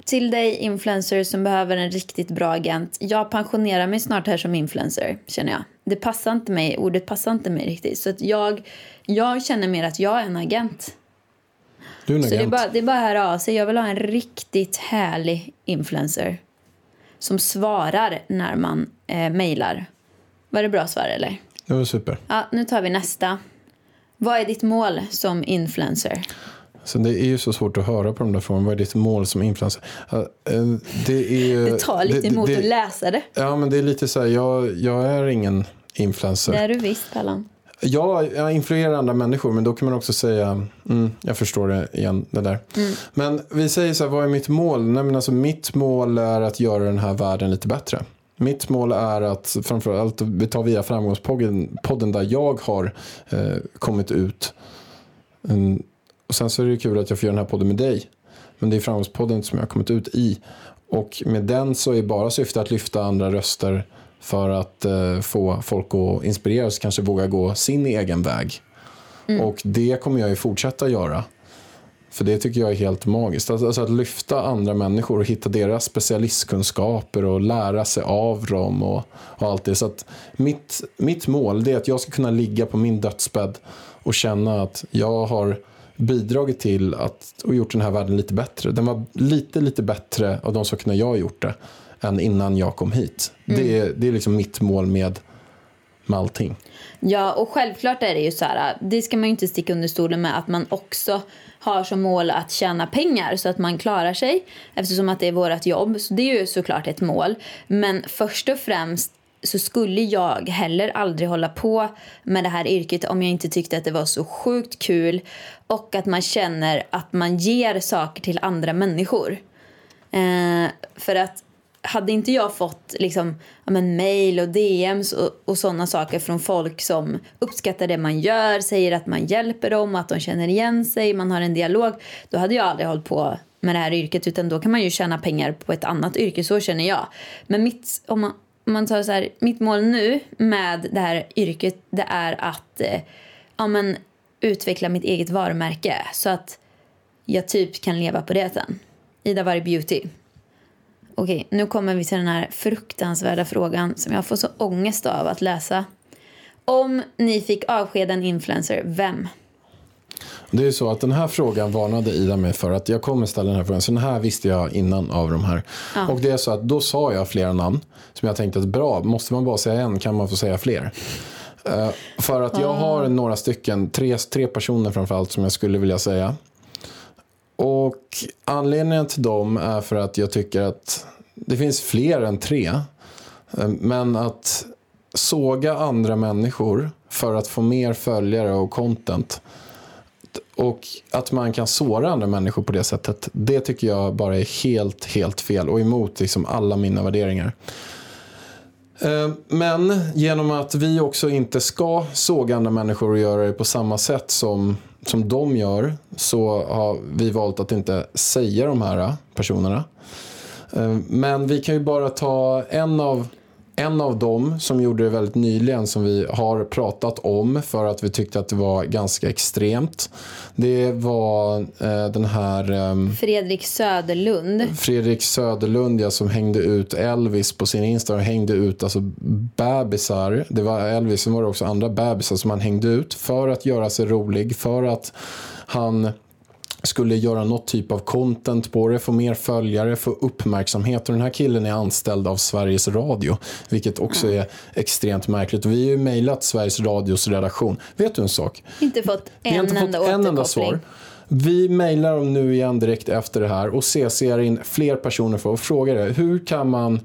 till dig influencer som behöver en riktigt bra agent. Jag pensionerar mig snart här som influencer, känner jag. Det passar inte mig, ordet passar inte mig riktigt. Så att jag, jag känner mer att jag är en agent. Du är en Så det är, agent. bara, det är bara höra av sig. Jag vill ha en riktigt härlig influencer. Som svarar när man eh, mejlar. Var det bra svar eller? Det var super. Ja, nu tar vi nästa. Vad är ditt mål som influencer? Så det är ju så svårt att höra på de där frågorna. Vad är ditt mål som influencer? Eh, Det, är, ju- Det tar lite det- emot det- att läsa det. Ja, men det är lite så här, jag, jag är ingen influencer. Det är du visst, Pallan. Ja, jag influerar andra människor, men då kan man också säga, mm, jag förstår det igen, det där. Men vi säger så här, vad är mitt mål? Nej, men alltså, mitt mål är att göra den här världen lite bättre. Mitt mål är att, framförallt, vi tar via framgångspodden podden där jag har eh, kommit ut. Mm, och sen så är det kul att jag får göra den här podden med dig. Men det är framgångspodden som jag har kommit ut i. Och med den så är bara syftet att lyfta andra röster för att eh, få folk att inspireras, kanske våga gå sin egen väg. Och det kommer jag ju fortsätta göra. För det tycker jag är helt magiskt. Alltså, alltså att lyfta andra människor och hitta deras specialistkunskaper och lära sig av dem och, och allt det. Så att mitt, mitt mål är att jag ska kunna ligga på min dödsbädd och känna att jag har bidragit till att, och gjort den här världen lite bättre. Den var lite, lite bättre av de sakerna jag har gjort det än innan jag kom hit. Det, är, det är liksom mitt mål med, med allting. Ja, och självklart är det ju så här, det ska man ju inte sticka under stolen med att man också har som mål att tjäna pengar så att man klarar sig eftersom att det är vårt jobb. Så det är ju såklart ett mål. Men först och främst så skulle jag heller aldrig hålla på med det här yrket om jag inte tyckte att det var så sjukt kul och att man känner att man ger saker till andra människor. Eh, för att hade inte jag fått liksom, ja, men mail och DMs och, och sådana saker från folk som uppskattar det man gör, säger att man hjälper dem, att de känner igen sig, man har en dialog, då hade jag aldrig hållit på med det här yrket utan då kan man ju tjäna pengar på ett annat yrke, så känner jag. Men mitt, om man, man tar så här, mitt mål nu med det här yrket det är att eh, ja, men, utveckla mitt eget varumärke så att jag typ kan leva på det sen. Ida Varg Beauty. Okej, nu kommer vi till den här fruktansvärda frågan som jag får så ångest av att läsa. Om ni fick avskeda en influencer, vem? Det är så att den här frågan varnade Ida mig för att jag kommer ställa den här frågan. Så den här visste jag innan av de här. Och det är så att då sa jag flera namn som jag tänkte att bra, måste man bara säga en kan man få säga fler. Eh, för att jag har några stycken, tre, tre personer framförallt som jag skulle vilja säga. Och anledningen till dem är för att jag tycker att det finns fler än tre. Eh, Men att såga andra människor för att få mer följare och content och att man kan såra andra människor på det sättet, det tycker jag bara är helt, helt fel och emot liksom alla mina värderingar. Eh, men genom att vi också inte ska såga andra människor och göra det på samma sätt som, som de gör så har vi valt att inte säga de här personerna. Eh, men vi kan ju bara ta en av, en av dem som gjorde det väldigt nyligen som vi har pratat om för att vi tyckte att det var ganska extremt. Det var eh, den här ehm, Fredrik Söderlund. Fredrik Söderlund ja, som hängde ut Elvis på sin Instagram. Hängde ut alltså bebisar. Det var Elvis, sen var det också andra bebisar som han hängde ut för att göra sig rolig. För att han skulle göra något typ av content på det, få mer följare, få uppmärksamhet. Och den här killen är anställd av Sveriges Radio, vilket också är extremt märkligt. Och vi har ju mejlat Sveriges Radios redaktion. Vet du en sak? Inte fått Vi har en inte fått enda en enda svar. Vi mejlar dem nu igen direkt efter det här och CCar in fler personer för att fråga det. Hur kan, man,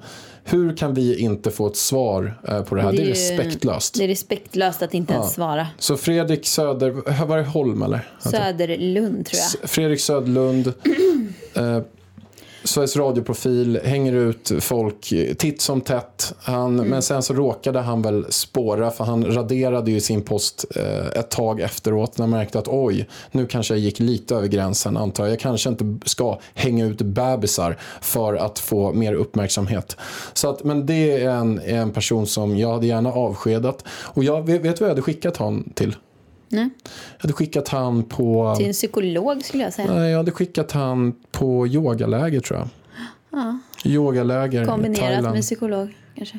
hur kan vi inte få ett svar eh, på det här? Det är, ju- respektlöst. Det är respektlöst att inte ens svara. Så Fredrik Söder... Var det Holm eller? Söderlund tror jag. Fredrik Söderlund. eh, Sveriges radioprofil, hänger ut folk titt som tätt. Han, Mm. Men sen så råkade han väl spåra för han raderade ju sin post eh, ett tag efteråt när han märkte att oj, nu kanske jag gick lite över gränsen antar jag. Jag kanske inte ska hänga ut bebisar för att få mer uppmärksamhet. Så att, men det är en, en person som jag hade gärna avskedat. Och jag vet, du vad jag hade skickat han till? Nej. Jag hade skickat han på... Till en psykolog skulle jag säga. Nej, jag hade skickat han på yogaläger tror jag. Yogaläger i Kombinerat Thailand. med psykolog kanske.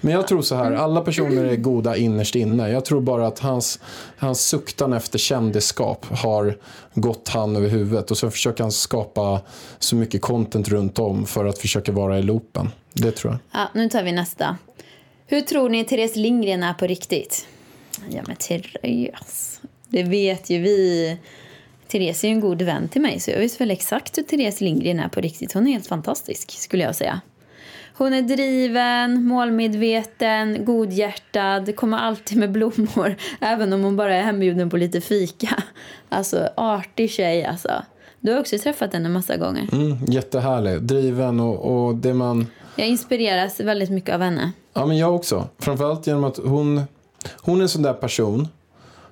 Men jag tror så här, alla personer är goda innerst inne. Jag tror bara att hans, hans suktan efter kändisskap har gått han över huvudet. Och så försöker han skapa så mycket content runt om för att försöka vara i loopen. Det tror jag. Ja, nu tar vi nästa. Hur tror ni Therese Lindgren är på riktigt? Ja men Therese, det vet ju vi. Therese är ju en god vän till mig så jag vet väl exakt hur Therese Lindgren är på riktigt. Hon är helt fantastisk skulle jag säga. Hon är driven, målmedveten, godhjärtad, kommer alltid med blommor även om hon bara är hembjuden på lite fika. Alltså artig tjej alltså. Du har också träffat henne massa gånger. Mm, jättehärlig, driven och, och det man... Jag inspireras väldigt mycket av henne. Ja, men jag också. Framförallt genom att hon, hon är en sån där person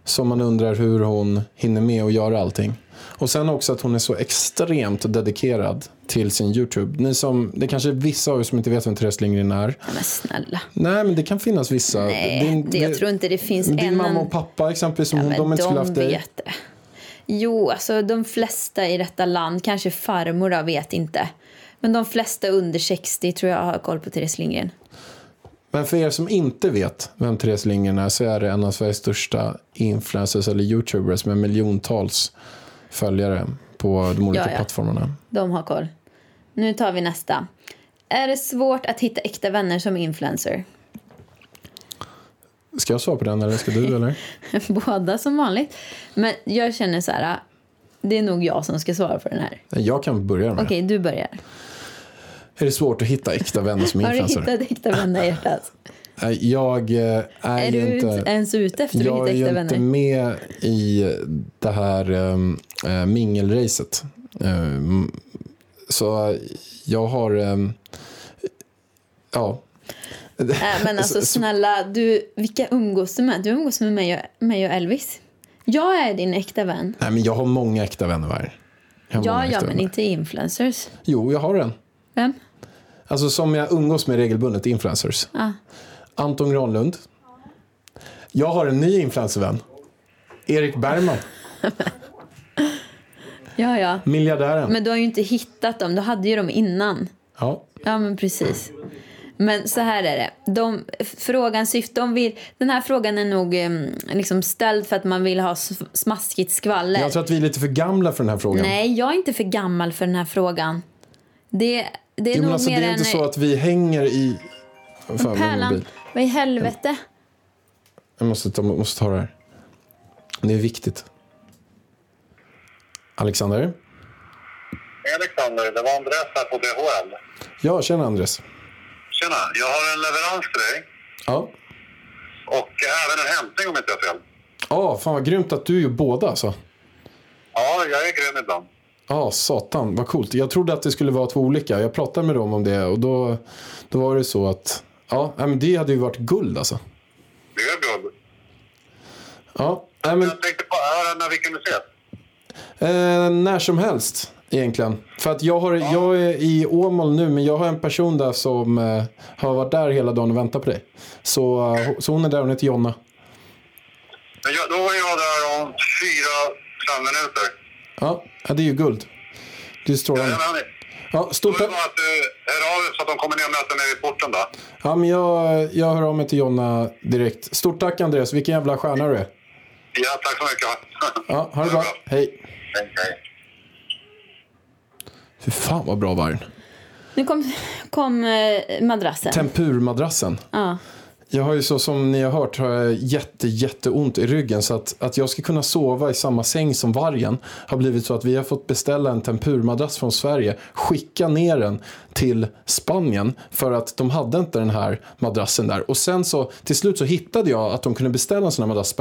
som man undrar hur hon hinner med att göra allting. Och sen också att hon är så extremt dedikerad till sin YouTube. Ni som, det kanske är vissa av er som inte vet vem Therese Lindgren är. Men snälla. Nej, men det kan finnas vissa. Nej, Din- det, jag tror inte det finns Din en... mamma och pappa exempelvis, som ja, hon, de inte skulle haft dig. vet det. Jo, alltså de flesta i detta land, kanske farmor då, vet inte. Men de flesta under 60 tror jag har koll på Therese Lindgren. Men för er som inte vet vem Therese Lindgren är så är det en av Sveriges största influencers eller YouTubers med miljontals följare på de olika Ja, ja. plattformarna. De har koll. Nu tar vi nästa. Är det svårt att hitta äkta vänner som influencer? Ska jag svara på den eller ska du? Eller? Båda som vanligt. Men jag känner så här, det är nog jag som ska svara på den här. Jag kan börja med Okej, du börjar. Är det svårt att hitta äkta vänner som Har du influencer? hittat äkta vänner hjärtat? Jag eh, är, Är du inte... ens ute efter att Jag är hitta äkta ju inte vänner? med i det här um, uh, mingelracet. Um, så jag har... Um, ja. Nej, men alltså Så- så- snälla, du, vilka umgås du med? Du umgås med mig och, mig och Elvis. Jag är din äkta vän. Nej, men jag har många äkta vänner här. Jag Ja, ja, men vänner. inte influencers. Jo, jag har en. Vem? Alltså som jag umgås med regelbundet, influencers. Ja. Anton Granlund. Jag har en ny influencervän. Erik Bergman, Ja, ja. miljardären. Men du har ju inte hittat dem. Du hade ju dem innan. Ja, Ja, men precis. Men så här är det. De, frågan syft, de vill, den här frågan är nog liksom ställd för att man vill ha smaskigt skvaller. jag tror att vi är lite för gamla för den här frågan. Nej, jag är inte för gammal för den här frågan. Det, det är Jo, nog alltså, mer det är en... inte så att vi hänger i... Fan, Pärlan, vad i helvete? Jag måste ta, måste ta det här. Det är viktigt. Alexander? Hej Alexander, det var Andreas här på DHL. Ja, tjena Andres. Tjena, jag har en leverans till dig Ja. och även en hämtning om inte jag fel. Ja, fan vad grymt att du gör båda alltså. Ja, jag är grön ibland. Ja, satan, vad coolt. Jag trodde att det skulle vara två olika. Jag pratade med dem om det och då, då var det så att, ja, men det hade ju varit guld alltså. Det är guld. Ja, men, Jag tänkte på ören, när vi kunde ses. eh, när som helst egentligen. För att jag, har, jag är i Åmål nu, men jag har en person där som eh, har varit där hela dagen och väntat på dig. Så, eh, så hon är där, hon heter Jonna. Men jag, då är jag där om fyra, fem minuter. Ja, det är ju guld. Det är strålande. Ja, stort tack. att du hör av dig så att de kommer ner och möter mig vid porten då. Ja, men jag, jag hör av mig till Jonna direkt. Stort tack Andreas, vilken jävla stjärna du är. Ja, tack så mycket. Ja, ha det bra. Hej. Hej, hej. Fy fan vad bra vargen. Nu kom, kom eh, madrassen. Tempurmadrassen. ja. Jag har ju så som ni har hört har jag jätte, jätteont i ryggen så att, att jag ska kunna sova i samma säng som vargen har blivit så att vi har fått beställa en tempurmadrass från Sverige, skicka ner den till Spanien för att de hade inte den här madrassen där och sen så till slut så hittade jag att de kunde beställa en sån här madrass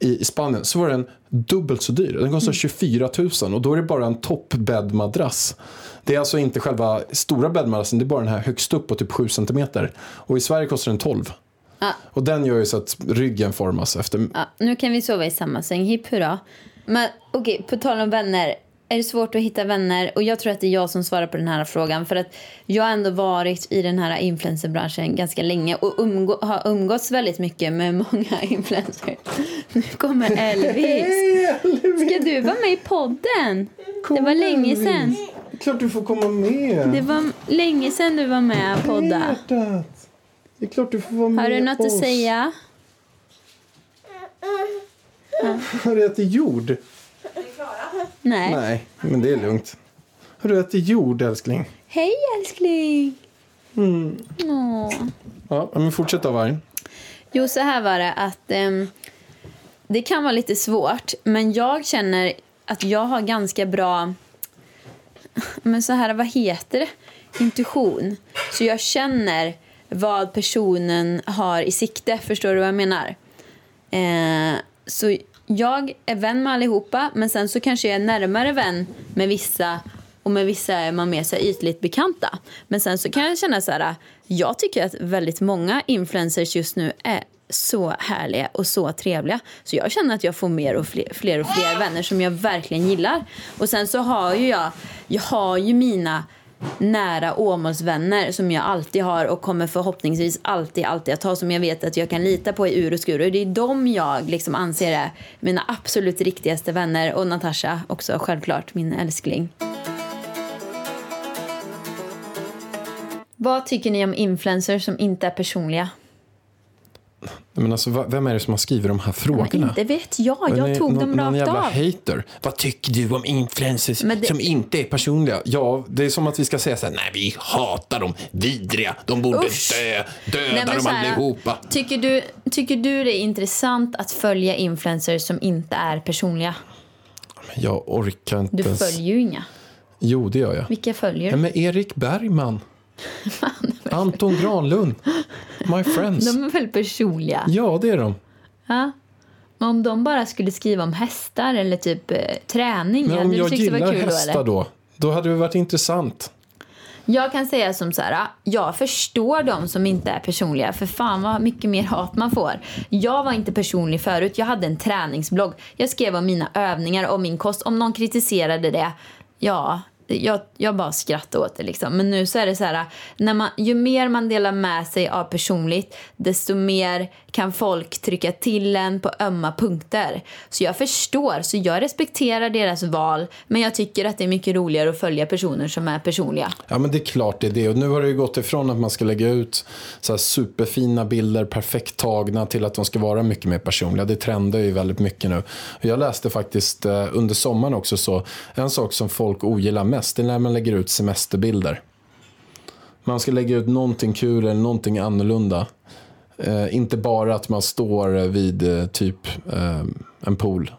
i Spanien så var den dubbelt så dyr. Den kostar 24 000 och då är det bara en toppbäddmadrass. Det är alltså inte själva stora bäddmadrassen, det är bara den här högst upp på typ 7 cm. Och i Sverige kostar den 12. Ja. Och den gör ju så att ryggen formas efter... Ja, nu kan vi sova i samma säng. Hipp hurra. Men okej, på tal om vänner. Är det svårt att hitta vänner? Och jag tror att det är jag som svarar på den här frågan. För att jag har ändå varit i den här influencerbranschen ganska länge och umgå, har umgåtts väldigt mycket med många influencers. Nu kommer Elvis. Ska du vara med i podden? Det var länge sedan. Klart du får komma med. Det var länge sedan du var med och podda. Det är klart du får vara med Har du något att säga? Har du ätit jord? Nej. Nej, men det är lugnt. Har du ätit jord älskling? Hej älskling. Åh. Ja, men fortsätt då vargen. Jo, så här var det att ehm, det kan vara lite svårt, men jag känner att jag har ganska bra, men så här, vad heter det? Intuition. Så jag känner vad personen har i sikte, förstår du vad jag menar? Eh, så jag är vän med allihopa, men sen så kanske jag är närmare vän med vissa och med vissa är man mer så här ytligt bekanta. Men sen så kan jag känna så här, jag tycker att väldigt många influencers just nu är så härliga och så trevliga. Så jag känner att jag får mer och fler, fler och fler vänner som jag verkligen gillar. Och sen så har ju jag, jag har ju mina nära Åmålsvänner som jag alltid har och kommer förhoppningsvis alltid, alltid att ha som jag vet att jag kan lita på i ur och skur. Och det är de jag liksom anser är mina absolut riktigaste vänner. Och Natasha också självklart, min älskling. Vad tycker ni om influencers som inte är personliga? Men alltså, vem är det som har skrivit de här Men frågorna? inte vet jag, Men jag är tog någon, dem någon rakt jävla av. hater. Vad tycker du om influencers Men det- som inte är personliga? Ja, det är som att vi ska säga så här, nej vi hatar dem, vidriga, de borde Usch. dö, döda Nej, men dem här, allihopa. Tycker du, tycker du det är intressant att följa influencers som inte är personliga? Men Jag orkar inte Du följer ju inga. Jo, det gör jag. Vilka följer Ja, du? men Erik Bergman. Anton Granlund. My friends. De är väl personliga? Ja, det är de. Ja. Men om de bara skulle skriva om hästar eller typ eh, träning, Men hade om du jag tyckt det var gillar kul då hästar eller? då, då hade det varit intressant. Jag kan säga som så här, jag förstår de som inte är personliga, för fan vad mycket mer hat man får. Jag var inte personlig förut, jag hade en träningsblogg. Jag skrev om mina övningar och min kost. Om någon kritiserade det, ja, jag, jag bara skrattade åt det liksom. Men nu så är det så här, när man, ju mer man delar med sig av personligt, desto mer kan folk trycka till en på ömma punkter. Så jag förstår, så jag respekterar deras val, men jag tycker att det är mycket roligare att följa personer som är personliga. Ja men det är klart det är det. Och nu har det ju gått ifrån att man ska lägga ut så här superfina bilder, perfekt tagna till att de ska vara mycket mer personliga. Det trendar ju väldigt mycket nu. Och jag läste faktiskt eh, under sommaren också så en sak som folk ogillar mest det är när man lägger ut semesterbilder. Man ska lägga ut någonting kul eller någonting annorlunda. Eh, inte bara att man står vid eh, typ eh, en pool.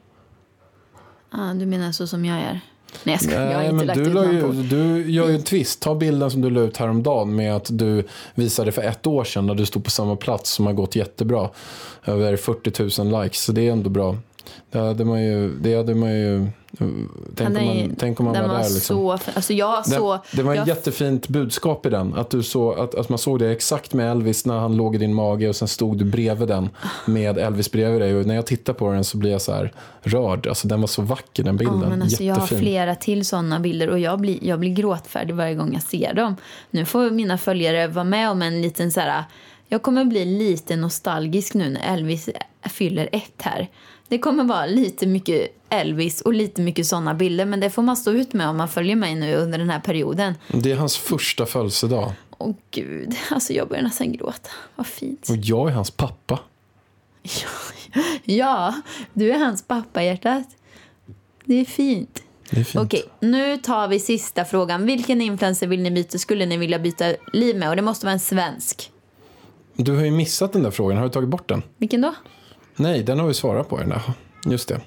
Ah, du menar så som jag är? Nej, jag, ska, jag har Nej, inte men lagt du, ut någon ju, på. du gör ju en twist. Ta bilden som du la ut häromdagen med att du visade för ett år sedan när du stod på samma plats som har gått jättebra. Över 40 000 likes, så det är ändå bra. Det hade man ju... Det hade man ju tänk, om är ju- man, tänk om man var, var där. Liksom. så... Alltså jag Det, så... det var ett jättefint budskap i den. Att, du så, att, att man såg det exakt med Elvis när han låg i din mage och sen stod du bredvid den med Elvis bredvid dig. Och när jag tittar på den så blir jag så här rörd. Alltså den var så vacker den bilden. Ja, men alltså, jag har flera till sådana bilder och jag blir, jag blir gråtfärdig varje gång jag ser dem. Nu får mina följare vara med om en liten så här... Jag kommer bli lite nostalgisk nu när Elvis fyller ett här. Det kommer vara lite mycket Elvis och lite mycket sådana bilder men det får man stå ut med om man följer mig nu under den här perioden. Det är hans första födelsedag. Åh gud, alltså jag börjar nästan gråta. Vad fint. Och jag är hans pappa. Ja, du är hans pappa hjärtat. Det är fint. Det är fint. Okej, nu tar vi sista frågan. Vilken influencer vill ni byta, skulle ni vilja byta liv med? Och det måste vara en svensk. Du har ju missat den där frågan. Har du tagit bort den? Vilken då? Nej, den har vi svarat på. Den där. Just det.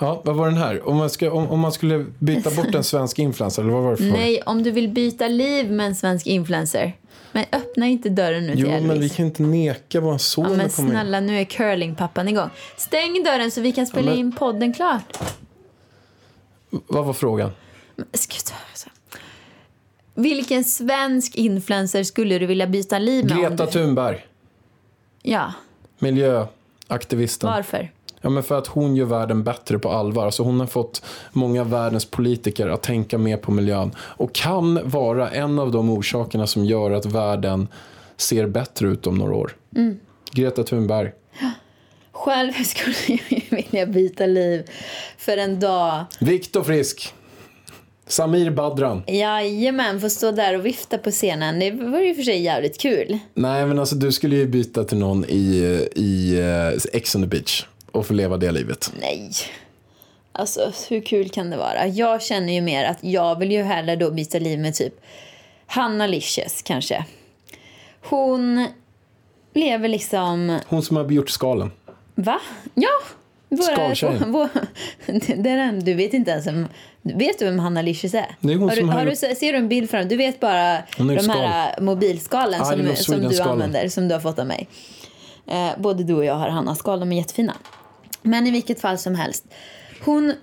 Ja, vad var den här? Om man, ska, om, om man skulle byta bort en svensk influencer, eller vad var det för? Nej, om du vill byta liv med en svensk influencer. Men öppna inte dörren nu till Jo, Elvis. men vi kan inte neka vår son Ja, men komma in. snälla, nu är curlingpappan igång. Stäng dörren så vi kan spela Ja, men- in podden klart. Vad var frågan? Men, ska vi ta- så. Vilken svensk influencer skulle du vilja byta liv med? Greta du... Thunberg, Ja, miljöaktivisten. varför? Ja, men för att hon gör världen bättre på allvar. Alltså hon har fått många av världens politiker att tänka mer på miljön. Och kan vara en av de orsakerna som gör att världen ser bättre ut om några år. Mm. Greta Thunberg. Själv skulle jag vilja byta liv för en dag. Viktor Frisk. Samir Badran. Jajamän, få stå där och vifta på scenen. Det var ju för sig jävligt kul. Nej, men alltså du skulle ju byta till någon i, i uh, Ex on the beach och få leva det livet. Nej. Alltså, hur kul kan det vara? Jag känner ju mer att jag vill ju hellre då byta liv med typ Hanna Licious kanske. Hon lever liksom... Hon som har gjort skalen. Va? Ja! Våra, vår, den, du vet inte ens om, Vet du vem Hanna Licious är? Det är hon har du, som har du, ser du en bild fram? Du vet bara de här mobilskalen som, som du använder, som du har fått av mig. Eh, både du och jag har Hannas skal, de är jättefina. Men i vilket fall som helst. Hon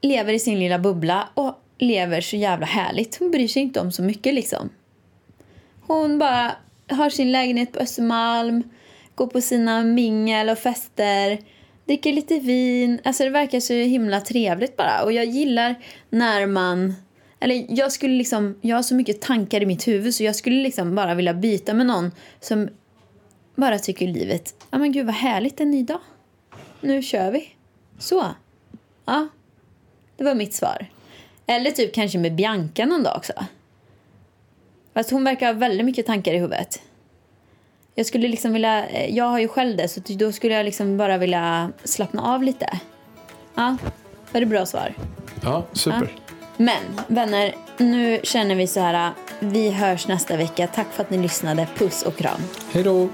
lever i sin lilla bubbla och lever så jävla härligt. Hon bryr sig inte om så mycket liksom. Hon bara har sin lägenhet på Östermalm, går på sina mingel och fester, dricker lite vin. Alltså det verkar så himla trevligt bara. Och jag gillar när man... Eller jag skulle liksom... Jag har så mycket tankar i mitt huvud så jag skulle liksom bara vilja byta med någon som bara tycker livet... Ja men gud vad härligt, en ny dag. Nu kör vi. Så. Ja. Det var mitt svar. Eller typ kanske med Bianca någon dag också. Fast hon verkar ha väldigt mycket tankar i huvudet. Jag skulle liksom vilja, eh, jag har ju själv det så då skulle jag liksom bara vilja slappna av lite. Ja, var det bra svar? Ja, super. Men vänner, nu känner vi så här. Vi hörs nästa vecka. Tack för att ni lyssnade. Puss och kram. Hej då!